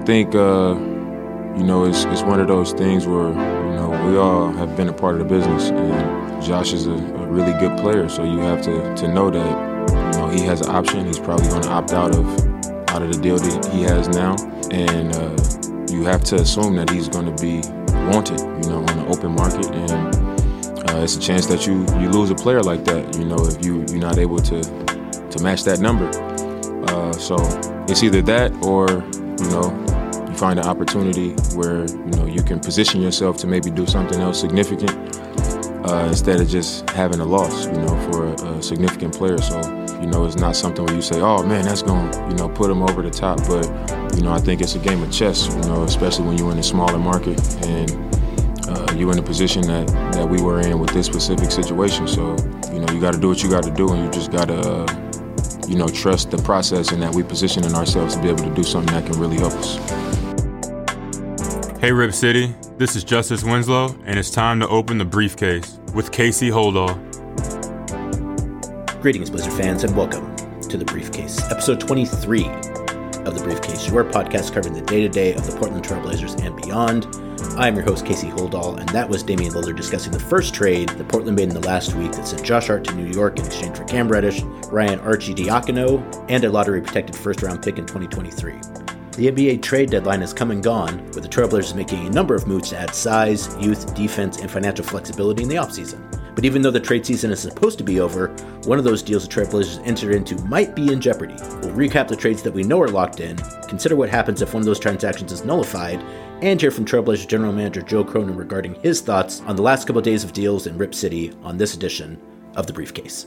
I think uh, you know it's it's one of those things where you know we all have been a part of the business, and Josh is a, a really good player. So you have to to know that you know he has an option. He's probably going to opt out of out of the deal that he has now, and uh, you have to assume that he's going to be wanted, you know, on the open market, and uh, it's a chance that you you lose a player like that, you know, if you you're not able to to match that number. Uh, so it's either that or you know find an opportunity where you know you can position yourself to maybe do something else significant uh, instead of just having a loss, you know, for a, a significant player. So you know, it's not something where you say, "Oh man, that's going," to you know, put them over the top. But you know, I think it's a game of chess. You know, especially when you're in a smaller market and uh, you're in a position that that we were in with this specific situation. So you know, you got to do what you got to do, and you just got to. Uh, you know, trust the process and that we positioning ourselves to be able to do something that can really help us. Hey, Rip City, this is Justice Winslow, and it's time to open the briefcase with Casey Holdahl. Greetings, Blazer fans, and welcome to The Briefcase, episode 23 of The Briefcase, your podcast covering the day to day of the Portland Trailblazers and beyond. I'm your host, Casey Holdahl, and that was Damian Lillard discussing the first trade that Portland made in the last week that sent Josh Hart to New York in exchange for Cam Reddish, Ryan Arcidiacono, and a lottery protected first round pick in 2023. The NBA trade deadline has come and gone, with the Trailblazers making a number of moves to add size, youth, defense, and financial flexibility in the offseason. But even though the trade season is supposed to be over, one of those deals the Trailblazers entered into might be in jeopardy. We'll recap the trades that we know are locked in, consider what happens if one of those transactions is nullified, and hear from Trailblazers General Manager Joe Cronin regarding his thoughts on the last couple of days of deals in Rip City on this edition of The Briefcase.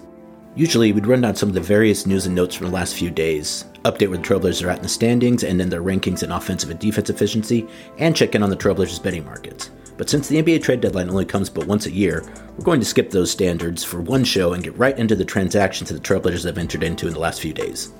Usually, we'd run down some of the various news and notes from the last few days, update where the Trailblazers are at in the standings and in their rankings in offensive and defense efficiency, and check in on the Trailblazers betting markets. But since the NBA trade deadline only comes but once a year, we're going to skip those standards for one show and get right into the transactions that the Trailblazers have entered into in the last few days.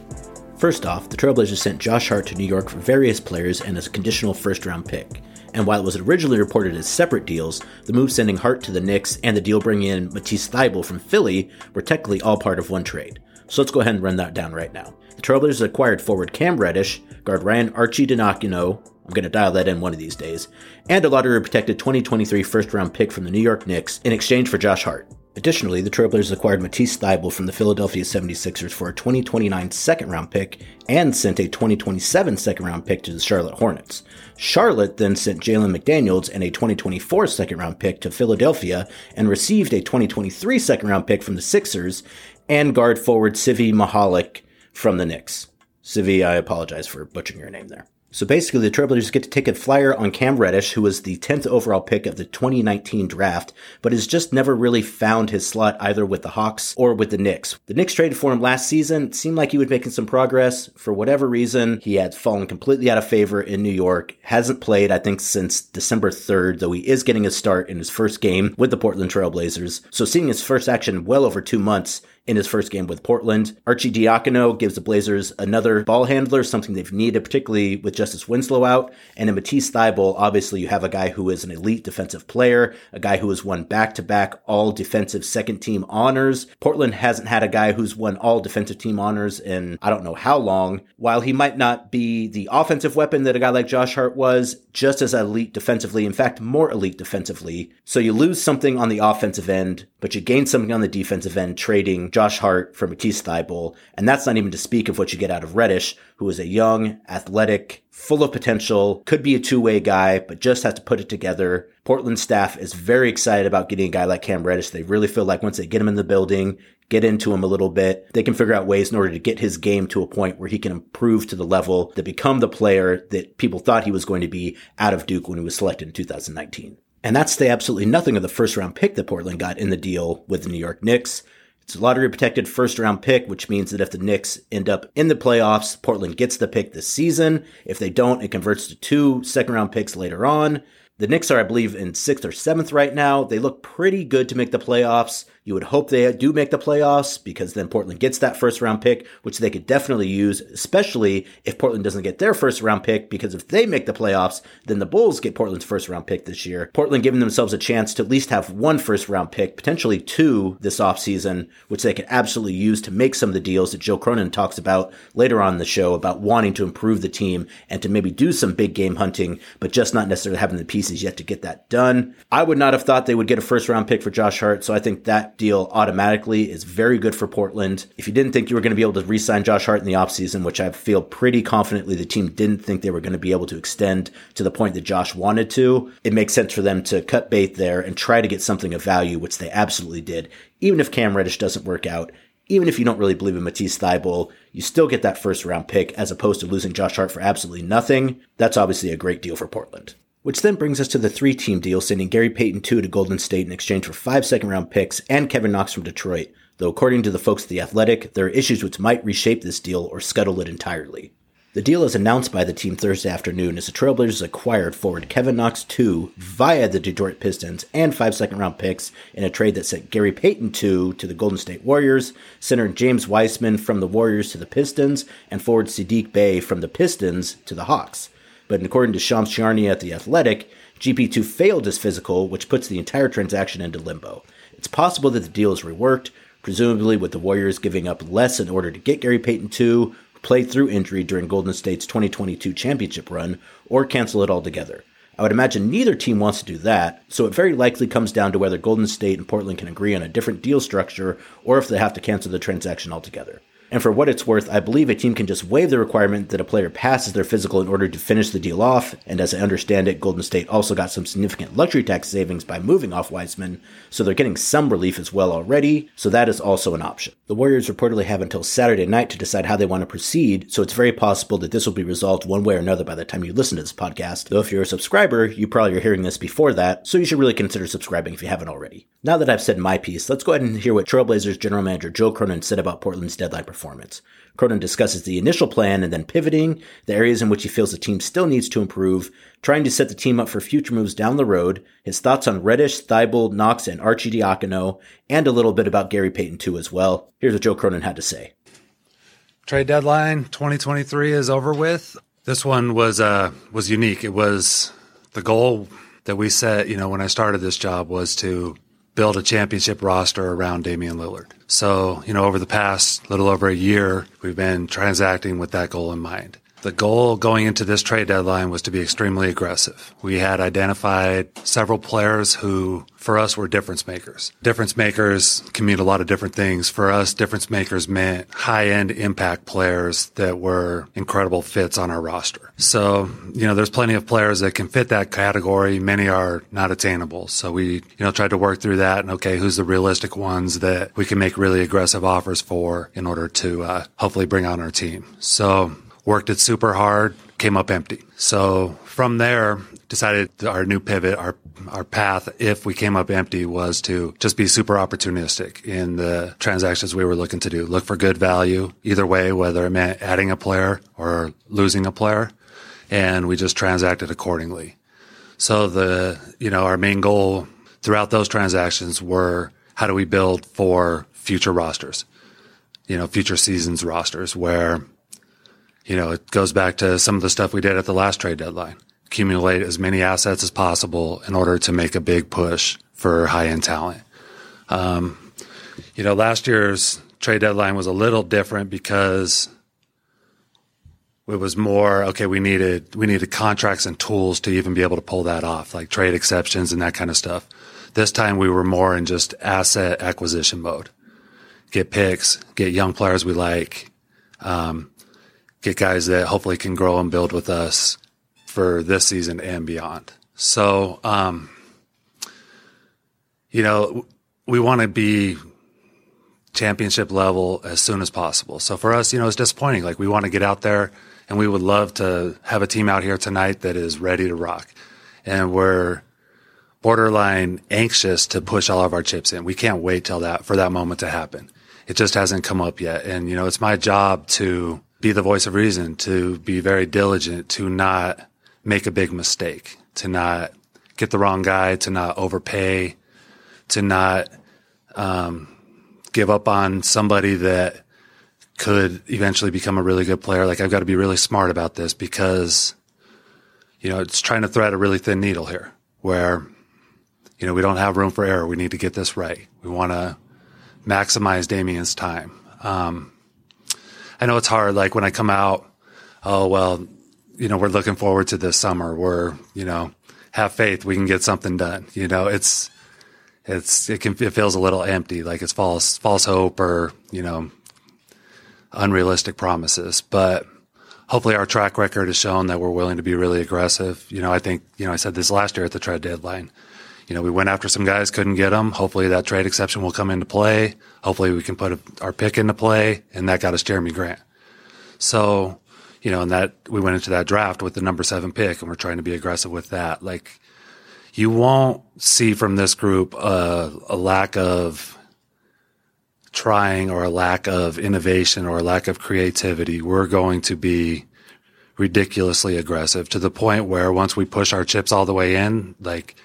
First off, the Trailblazers sent Josh Hart to New York for various players and as a conditional first round pick. And while it was originally reported as separate deals, the move sending Hart to the Knicks and the deal bringing in Matisse Thybulle from Philly were technically all part of one trade. So let's go ahead and run that down right now. The Trailblazers acquired forward Cam Reddish, guard Ryan Archie Arcidiacono, I'm going to dial that in one of these days, and a lottery protected 2023 first round pick from the New York Knicks in exchange for Josh Hart. Additionally, the Trailblazers acquired Matisse Thybulle from the Philadelphia 76ers for a 2029 second round pick and sent a 2027 second round pick to the Charlotte Hornets. Charlotte then sent Jalen McDaniels and a 2024 second round pick to Philadelphia and received a 2023 second round pick from the Sixers and guard forward Svi Mykhailiuk from the Knicks. Svi, I apologize for butchering your name there. So basically, the Trailblazers get to take a flyer on Cam Reddish, who was the 10th overall pick of the 2019 draft, but has just never really found his slot either with the Hawks or with the Knicks. The Knicks traded for him last season. It seemed like he was making some progress. For whatever reason, he had fallen completely out of favor in New York. Hasn't played, I think, since December 3rd, though he is getting a start in his first game with the Portland Trailblazers. So seeing his first action well over two months in his first game with Portland. Arcidiacono gives the Blazers another ball handler, something they've needed, particularly with Justice Winslow out. And in Matisse Thybulle, obviously you have a guy who is an elite defensive player, a guy who has won back-to-back all defensive second team honors. Portland hasn't had a guy who's won all defensive team honors in I don't know how long. While he might not be the offensive weapon that a guy like Josh Hart was, just as elite defensively, in fact, more elite defensively. So you lose something on the offensive end, but you gain something on the defensive end trading Josh Hart for Matisse Thybulle. And that's not even to speak of what you get out of Reddish, who is a young, athletic, full of potential, could be a two-way guy, but just has to put it together. Portland staff is very excited about getting a guy like Cam Reddish. They really feel like once they get him in the building, get into him a little bit, they can figure out ways in order to get his game to a point where he can improve to the level to become the player that people thought he was going to be out of Duke when he was selected in 2019. And that's the absolutely nothing of the first round pick that Portland got in the deal with the New York Knicks. It's a lottery protected first round pick, which means that if the Knicks end up in the playoffs, Portland gets the pick this season. If they don't, it converts to two second round picks later on. The Knicks are, I believe, in sixth or seventh right now. They look pretty good to make the playoffs. You would hope they do make the playoffs because then Portland gets that first round pick, which they could definitely use, especially if Portland doesn't get their first round pick. Because if they make the playoffs, then the Bulls get Portland's first round pick this year. Portland giving themselves a chance to at least have one first round pick, potentially two this offseason, which they could absolutely use to make some of the deals that Joe Cronin talks about later on the show about wanting to improve the team and to maybe do some big game hunting, but just not necessarily having the pieces yet to get that done. I would not have thought they would get a first round pick for Josh Hart, so I think that deal automatically is very good for Portland. If you didn't think you were going to be able to re sign Josh Hart in the offseason, which I feel pretty confidently the team didn't think they were going to be able to extend to the point that Josh wanted to, it makes sense for them to cut bait there and try to get something of value, which they absolutely did. Even if Cam Reddish doesn't work out, even if you don't really believe in Matisse Thybulle, you still get that first round pick as opposed to losing Josh Hart for absolutely nothing. That's obviously a great deal for Portland. Which then brings us to the three team deal, sending Gary Payton 2 to Golden State in exchange for five second round picks and Kevin Knox from Detroit. Though, according to the folks at The Athletic, there are issues which might reshape this deal or scuttle it entirely. The deal is announced by the team Thursday afternoon as the Trailblazers acquired forward Kevin Knox 2 via the Detroit Pistons and five second round picks in a trade that sent Gary Payton 2 to the Golden State Warriors, center James Wiseman from the Warriors to the Pistons, and forward Saddiq Bey from the Pistons to the Hawks but according to Shams Charania at The Athletic, GP2 failed his physical, which puts the entire transaction into limbo. It's possible that the deal is reworked, presumably with the Warriors giving up less in order to get Gary Payton 2, who played through injury during Golden State's 2022 championship run, or cancel it altogether. I would imagine neither team wants to do that, so it very likely comes down to whether Golden State and Portland can agree on a different deal structure or if they have to cancel the transaction altogether. And for what it's worth, I believe a team can just waive the requirement that a player passes their physical in order to finish the deal off. And as I understand it, Golden State also got some significant luxury tax savings by moving off Wiseman, so they're getting some relief as well already. So that is also an option. The Warriors reportedly have until Saturday night to decide how they want to proceed, so it's very possible that this will be resolved one way or another by the time you listen to this podcast. Though if you're a subscriber, you probably are hearing this before that, so you should really consider subscribing if you haven't already. Now that I've said my piece, let's go ahead and hear what Trailblazers general manager Joe Cronin said about Portland's deadline performance performance. Cronin discusses the initial plan and then pivoting, the areas in which he feels the team still needs to improve, trying to set the team up for future moves down the road, his thoughts on Reddish, Thybulle, Knox, and Arcidiacono, and a little bit about Gary Payton 2 as well. Here's what Joe Cronin had to say. Trade deadline 2023 is over with. This one was uh, was unique. It was the goal that we set, you know, when I started this job was to build a championship roster around Damian Lillard. So, you know, over the past little over a year, we've been transacting with that goal in mind. The goal going into this trade deadline was to be extremely aggressive. We had identified several players who, for us, were difference makers. Difference makers can mean a lot of different things. For us, difference makers meant high end impact players that were incredible fits on our roster. So, you know, there's plenty of players that can fit that category. Many are not attainable. So we, you know, tried to work through that and okay, who's the realistic ones that we can make really aggressive offers for in order to uh, hopefully bring on our team. So worked it super hard, came up empty. So from there, decided our new pivot, our our path, if we came up empty, was to just be super opportunistic in the transactions we were looking to do. Look for good value either way, whether it meant adding a player or losing a player, and we just transacted accordingly. So the you know our main goal throughout those transactions were how do we build for future rosters, you know, future seasons rosters where you know, it goes back to some of the stuff we did at the last trade deadline. Accumulate as many assets as possible in order to make a big push for high end talent. Um, you know, last year's trade deadline was a little different because it was more okay. We needed we needed contracts and tools to even be able to pull that off, like trade exceptions and that kind of stuff. This time we were more in just asset acquisition mode. Get picks, get young players we like, um, get guys that hopefully can grow and build with us for this season and beyond. So, um, you know, we want to be championship level as soon as possible. So for us, you know, it's disappointing. Like we want to get out there and we would love to have a team out here tonight that is ready to rock. And we're borderline anxious to push all of our chips in. We can't wait till that for that moment to happen. It just hasn't come up yet. And, you know, it's my job to be the voice of reason, to be very diligent, to not make a big mistake, to not get the wrong guy, to not overpay, to not um, give up on somebody that could eventually become a really good player. Like I've got to be really smart about this because, you know, it's trying to thread a really thin needle here where, you know, we don't have room for error. We need to get this right. We want to maximize Damian's time. Um, I know it's hard. Like when I come out, oh, well, you know, we're looking forward to this summer. We're, you know, have faith. We can get something done. You know, it's, it's, it can, it feels a little empty, like it's false, false hope or, you know, unrealistic promises. But hopefully our track record has shown that we're willing to be really aggressive. You know, I think, you know, I said this last year at the trade deadline. You know, we went after some guys, couldn't get them. Hopefully that trade exception will come into play. Hopefully we can put a, our pick into play and that got us Jerami Grant. So, you know, and that we went into that draft with the number seven pick and we're trying to be aggressive with that. Like you won't see from this group a lack of trying or a lack of innovation or a lack of creativity. We're going to be ridiculously aggressive to the point where once we push our chips all the way in, like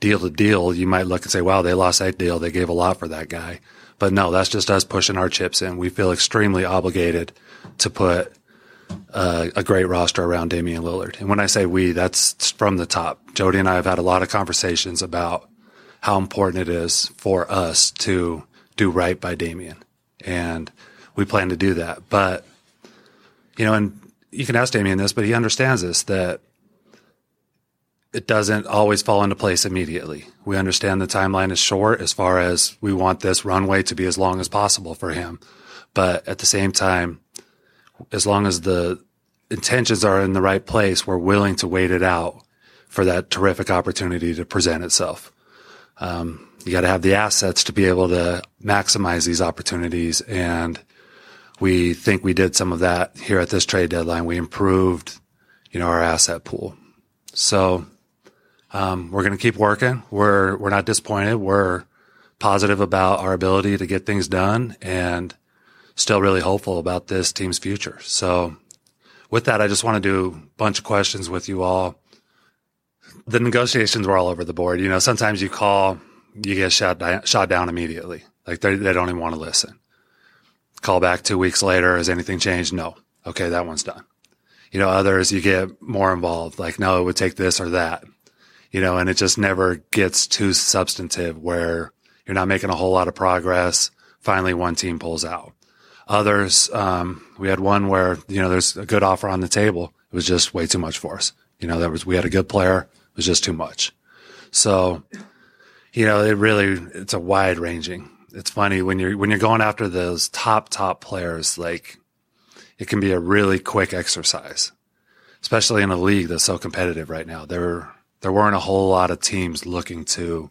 deal to deal, you might look and say, wow, they lost that deal. They gave a lot for that guy. But no, that's just us pushing our chips in. We feel extremely obligated to put uh, a great roster around Damian Lillard. And when I say we, that's from the top. Jody and I have had a lot of conversations about how important it is for us to do right by Damian. And we plan to do that. But, you know, and you can ask Damian this, but he understands this that it doesn't always fall into place immediately. We understand the timeline is short as far as we want this runway to be as long as possible for him. But at the same time, as long as the intentions are in the right place, we're willing to wait it out for that terrific opportunity to present itself. Um, you got to have the assets to be able to maximize these opportunities. And we think we did some of that here at this trade deadline. We improved, you know, our asset pool. So, um, we're going to keep working. We're, we're not disappointed. We're positive about our ability to get things done and still really hopeful about this team's future. So with that, I just want to do a bunch of questions with you all. The negotiations were all over the board. You know, sometimes you call, you get shot down, shot down immediately. Like they, they don't even want to listen. Call back two weeks later. Has anything changed? No. Okay. That one's done. You know, others you get more involved. Like, no, it would take this or that, you know, and it just never gets too substantive where you're not making a whole lot of progress. Finally, one team pulls out. Others, um, we had one where, you know, there's a good offer on the table. It was just way too much for us. You know, there was, we had a good player. It was just too much. So, you know, it really, it's a wide ranging. It's funny when you're, when you're going after those top, top players, like it can be a really quick exercise, especially in a league that's so competitive right now. There, there weren't a whole lot of teams looking to,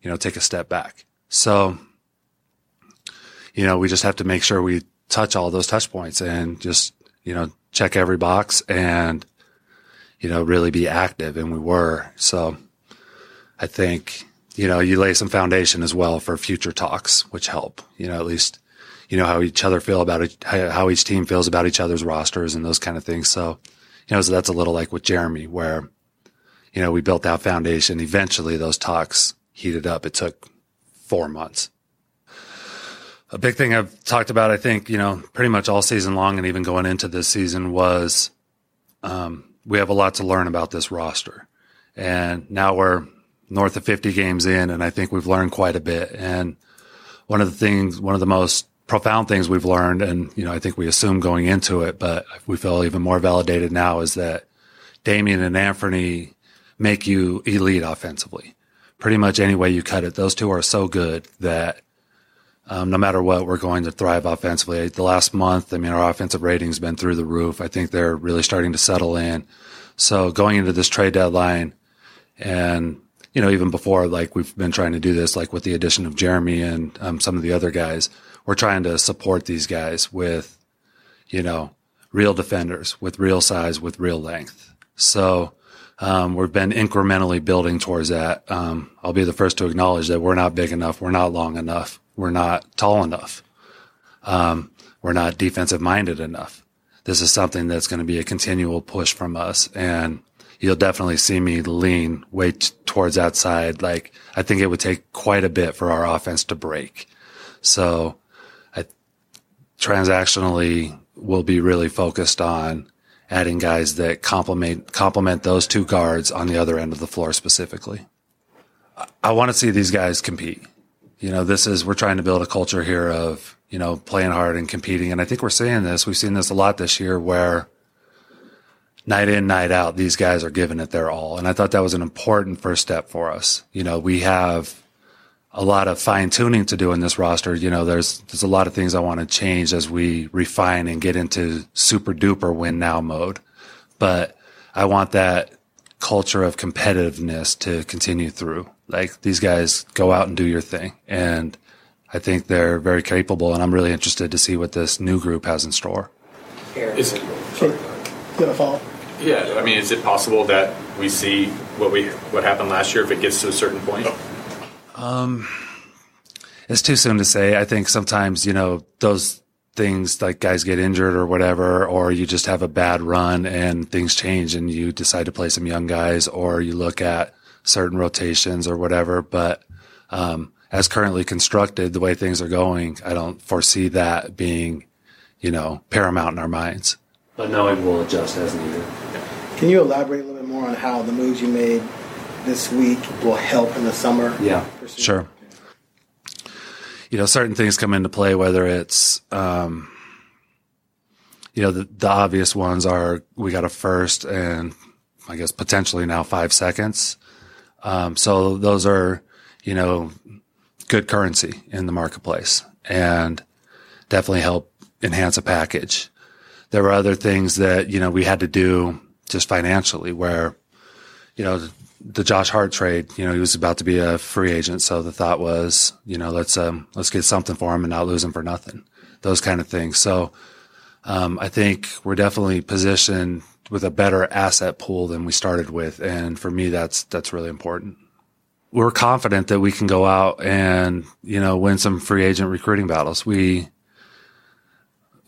you know, take a step back. So, you know, we just have to make sure we touch all those touch points and just, you know, check every box and, you know, really be active. And we were. So I think, you know, you lay some foundation as well for future talks, which help, you know, at least, you know, how each other feel about it, how each team feels about each other's rosters and those kind of things. So, you know, so that's a little like with Jerami where, you know, we built that foundation. Eventually those talks heated up. It took four months a big thing I've talked about, I think, you know, pretty much all season long and even going into this season was um, we have a lot to learn about this roster. And now we're north of 50 games in, and I think we've learned quite a bit. And one of the things, one of the most profound things we've learned, and, you know, I think we assumed going into it, but we feel even more validated now is that Damian and Anthony make you elite offensively. Pretty much any way you cut it, those two are so good that um, no matter what, we're going to thrive offensively. The last month, I mean, our offensive rating's been through the roof. I think they're really starting to settle in. So going into this trade deadline and, you know, even before, like we've been trying to do this, like with the addition of Jerami and um, some of the other guys, we're trying to support these guys with, you know, real defenders with real size, with real length. So, um, we've been incrementally building towards that. Um, I'll be the first to acknowledge that we're not big enough. We're not long enough. We're not tall enough. Um, we're not defensive minded enough. This is something that's going to be a continual push from us. And you'll definitely see me lean way t- towards that side, like I think it would take quite a bit for our offense to break. So I transactionally will be really focused on adding guys that complement complement those two guards on the other end of the floor specifically. I, I want to see these guys compete. You know, this is we're trying to build a culture here of, you know, playing hard and competing. And I think we're seeing this. We've seen this a lot this year where night in, night out, these guys are giving it their all. And I thought that was an important first step for us. You know, we have a lot of fine tuning to do in this roster. You know, there's, there's a lot of things I want to change as we refine and get into super duper win now mode. But I want that culture of competitiveness to continue through. Like these guys go out and do your thing. And I think they're very capable. And I'm really interested to see what this new group has in store. Is it, Gonna follow. yeah, I mean, is it possible that we see what we what happened last year if it gets to a certain point? Oh. It's too soon to say. I think sometimes, you know, those things like guys get injured or whatever, or you just have a bad run and things change and you decide to play some young guys or you look at certain rotations or whatever. But, um, as currently constructed, the way things are going, I don't foresee that being, you know, paramount in our minds. But knowing we'll adjust as needed. Can you elaborate a little bit more on how the moves you made this week will help in the summer? Yeah, pursuit? sure. You know, certain things come into play, whether it's, um, you know, the, the obvious ones are we got a first and I guess potentially now five seconds. Um, so those are, you know, good currency in the marketplace and definitely help enhance a package. There were other things that, you know, we had to do just financially where, you know, the Josh Hart trade, you know, he was about to be a free agent. So the thought was, you know, let's, um, let's get something for him and not lose him for nothing. Those kind of things. So, um, I think we're definitely positioned with a better asset pool than we started with. And for me, that's, that's really important. We're confident that we can go out and, you know, win some free agent recruiting battles. We,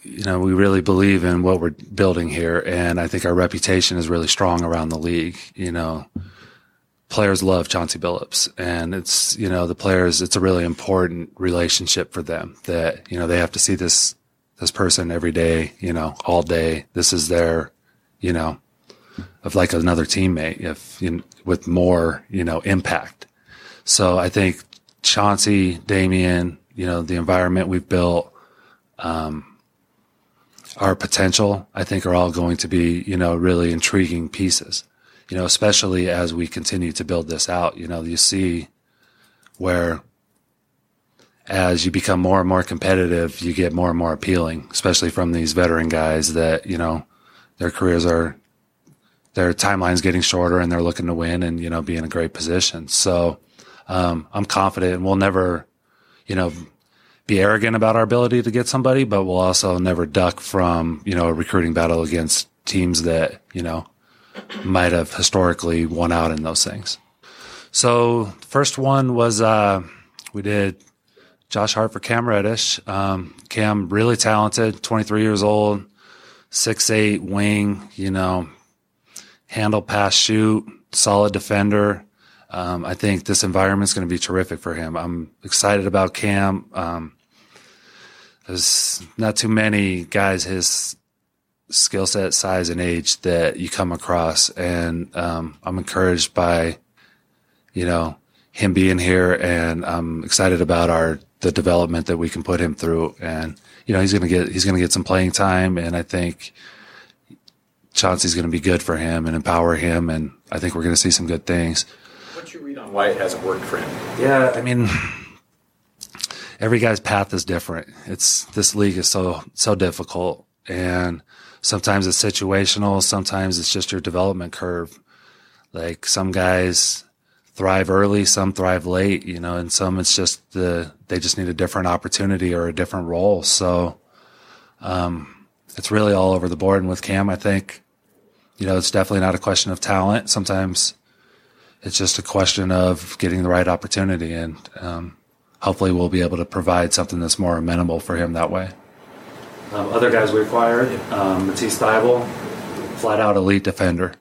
you know, we really believe in what we're building here. And I think our reputation is really strong around the league. You know, players love Chauncey Billups and it's, you know, the players, it's a really important relationship for them that, you know, they have to see this, this person every day, you know, all day. This is their, you know, of like another teammate if you with more, you know, impact. So I think Chauncey, Damian, you know, the environment we've built, um, our potential, I think are all going to be, you know, really intriguing pieces, you know, especially as we continue to build this out, you know, you see where as you become more and more competitive, you get more and more appealing, especially from these veteran guys that, you know, their careers are, their timeline's getting shorter and they're looking to win and, you know, be in a great position. So, um, I'm confident and we'll never, you know, be arrogant about our ability to get somebody, but we'll also never duck from, you know, a recruiting battle against teams that, you know, might have historically won out in those things. So first one was, uh, we did Josh Hart for Cam Reddish. Um, Cam really talented, 23 years old, six eight wing, you know, handle pass shoot, solid defender. Um, I think this environment is going to be terrific for him. I'm excited about Cam. Um, there's not too many guys his skill set, size, and age that you come across, and um, I'm encouraged by, you know, him being here, and I'm excited about our the development that we can put him through, and you know, he's gonna get he's gonna get some playing time, and I think Chauncey's gonna be good for him and empower him, and I think we're gonna see some good things. What's your read on why it hasn't worked for him? Yeah, I mean, every guy's path is different. It's this league is so so difficult, and sometimes it's situational. Sometimes it's just your development curve. Like some guys thrive early, some thrive late, you know, and some it's just the they just need a different opportunity or a different role. So, um, it's really all over the board. And with Cam, I think, you know, it's definitely not a question of talent. Sometimes it's just a question of getting the right opportunity and um, hopefully we'll be able to provide something that's more amenable for him that way um, other guys we acquired um, matisse Thybulle, flat out elite defender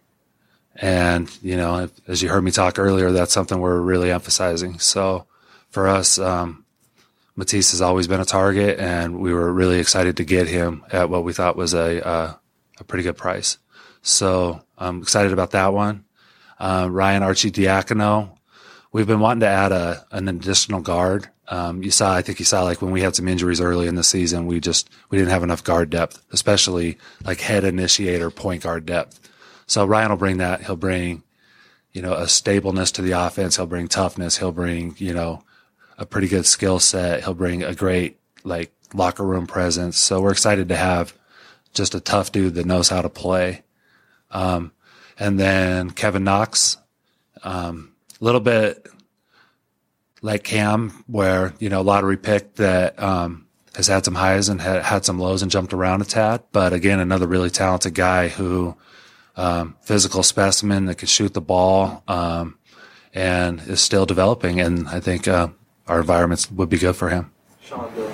And, you know, as you heard me talk earlier, that's something we're really emphasizing. So for us, um, Matisse has always been a target, and we were really excited to get him at what we thought was a uh, a pretty good price. So I'm excited about that one. Uh, Ryan Arcidiacono, we've been wanting to add a an additional guard. Um, you saw, I think you saw, like when we had some injuries early in the season, we just we didn't have enough guard depth, especially like head initiator, point guard depth. So Ryan will bring that. He'll bring, you know, a stableness to the offense. He'll bring toughness. He'll bring, you know, a pretty good skill set. He'll bring a great like locker room presence. So we're excited to have just a tough dude that knows how to play. Um, and then Kevin Knox, um, a little bit like Cam, where, you know, lottery pick that, um, has had some highs and had, had some lows and jumped around a tad. But again, another really talented guy who, um, physical specimen that can shoot the ball, um, and is still developing. And I think, uh, our environments would be good for him. Sean, Bill.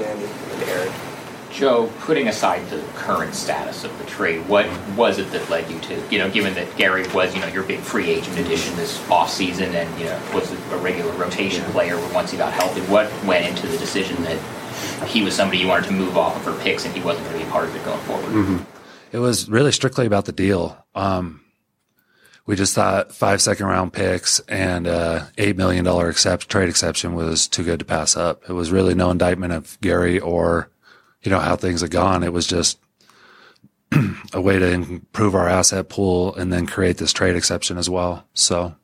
Joe, putting aside the current status of the trade, what was it that led you to, you know, given that Gary was, you know, your big free agent addition this off season and, you know, was a regular rotation player once he got healthy, what went into the decision that he was somebody you wanted to move off of for picks and he wasn't going to be a part of it going forward? Mm-hmm. It was really strictly about the deal. Um, we just thought five second round picks and uh, eight million dollar accept, trade exception was too good to pass up. It was really no indictment of Gary or you know how things had gone. It was just a way to improve our asset pool and then create this trade exception as well. So.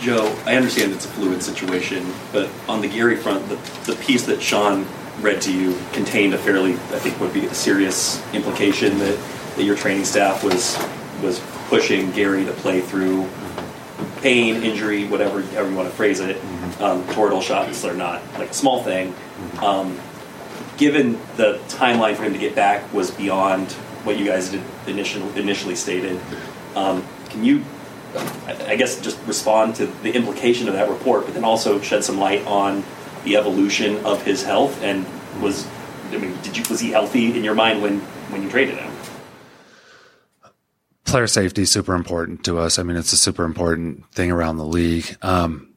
Joe, I understand it's a fluid situation, but on the Gary front, the, the piece that Sean read to you contained a fairly, I think, would be a serious implication that, that your training staff was was pushing Gary to play through pain, injury, whatever however you want to phrase it. Mm-hmm. Um, shots are not like a small thing. Mm-hmm. Um, given the timeline for him to get back was beyond what you guys did initially initially stated, um, can you, I guess, just respond to the implication of that report, but then also shed some light on the evolution of his health and was, I mean, did you was he healthy in your mind when when you traded him? player safety is super important to us. I mean, it's a super important thing around the league. Um,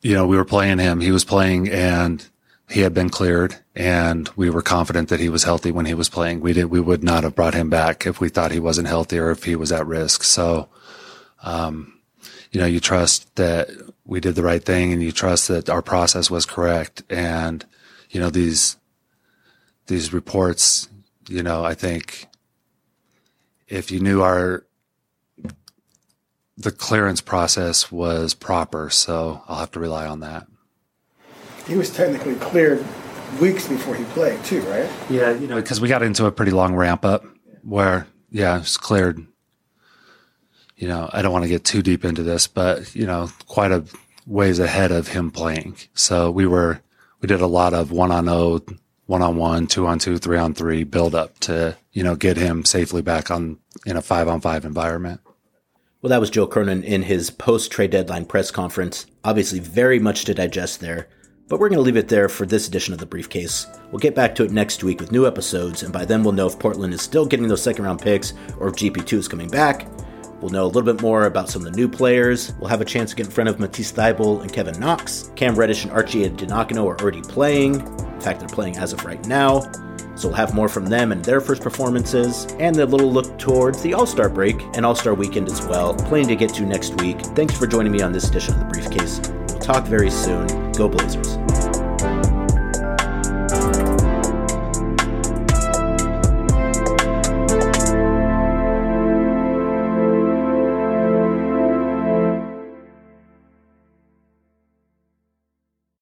you know, we were playing him. He was playing and he had been cleared and we were confident that he was healthy when he was playing. We did, we would not have brought him back if we thought he wasn't healthy or if he was at risk. So, um, you know, you trust that we did the right thing and you trust that our process was correct. And, you know, these, these reports, you know, I think if you knew our the clearance process was proper, so I'll have to rely on that. He was technically cleared weeks before he played, too, right? Yeah, you know, because we got into a pretty long ramp up where, yeah, it's cleared. You know, I don't want to get too deep into this, but you know, quite a ways ahead of him playing. So we were, we did a lot of one on o, one on one, two on two, three on three build up to, you know, get him safely back on in a five on five environment. Well, that was Joe Cronin in his post trade deadline press conference. Obviously, very much to digest there, but we're going to leave it there for this edition of the briefcase. We'll get back to it next week with new episodes, and by then we'll know if Portland is still getting those second round picks or if GP2 is coming back. We'll know a little bit more about some of the new players. We'll have a chance to get in front of Matisse Thybulle and Kevin Knox. Cam Reddish and Archie Arcidiacono are already playing. In fact, they're playing as of right now. So we'll have more from them and their first performances, and a little look towards the All Star break and All Star weekend as well. Plenty to get to next week. Thanks for joining me on this edition of the Briefcase. Talk very soon. Go Blazers.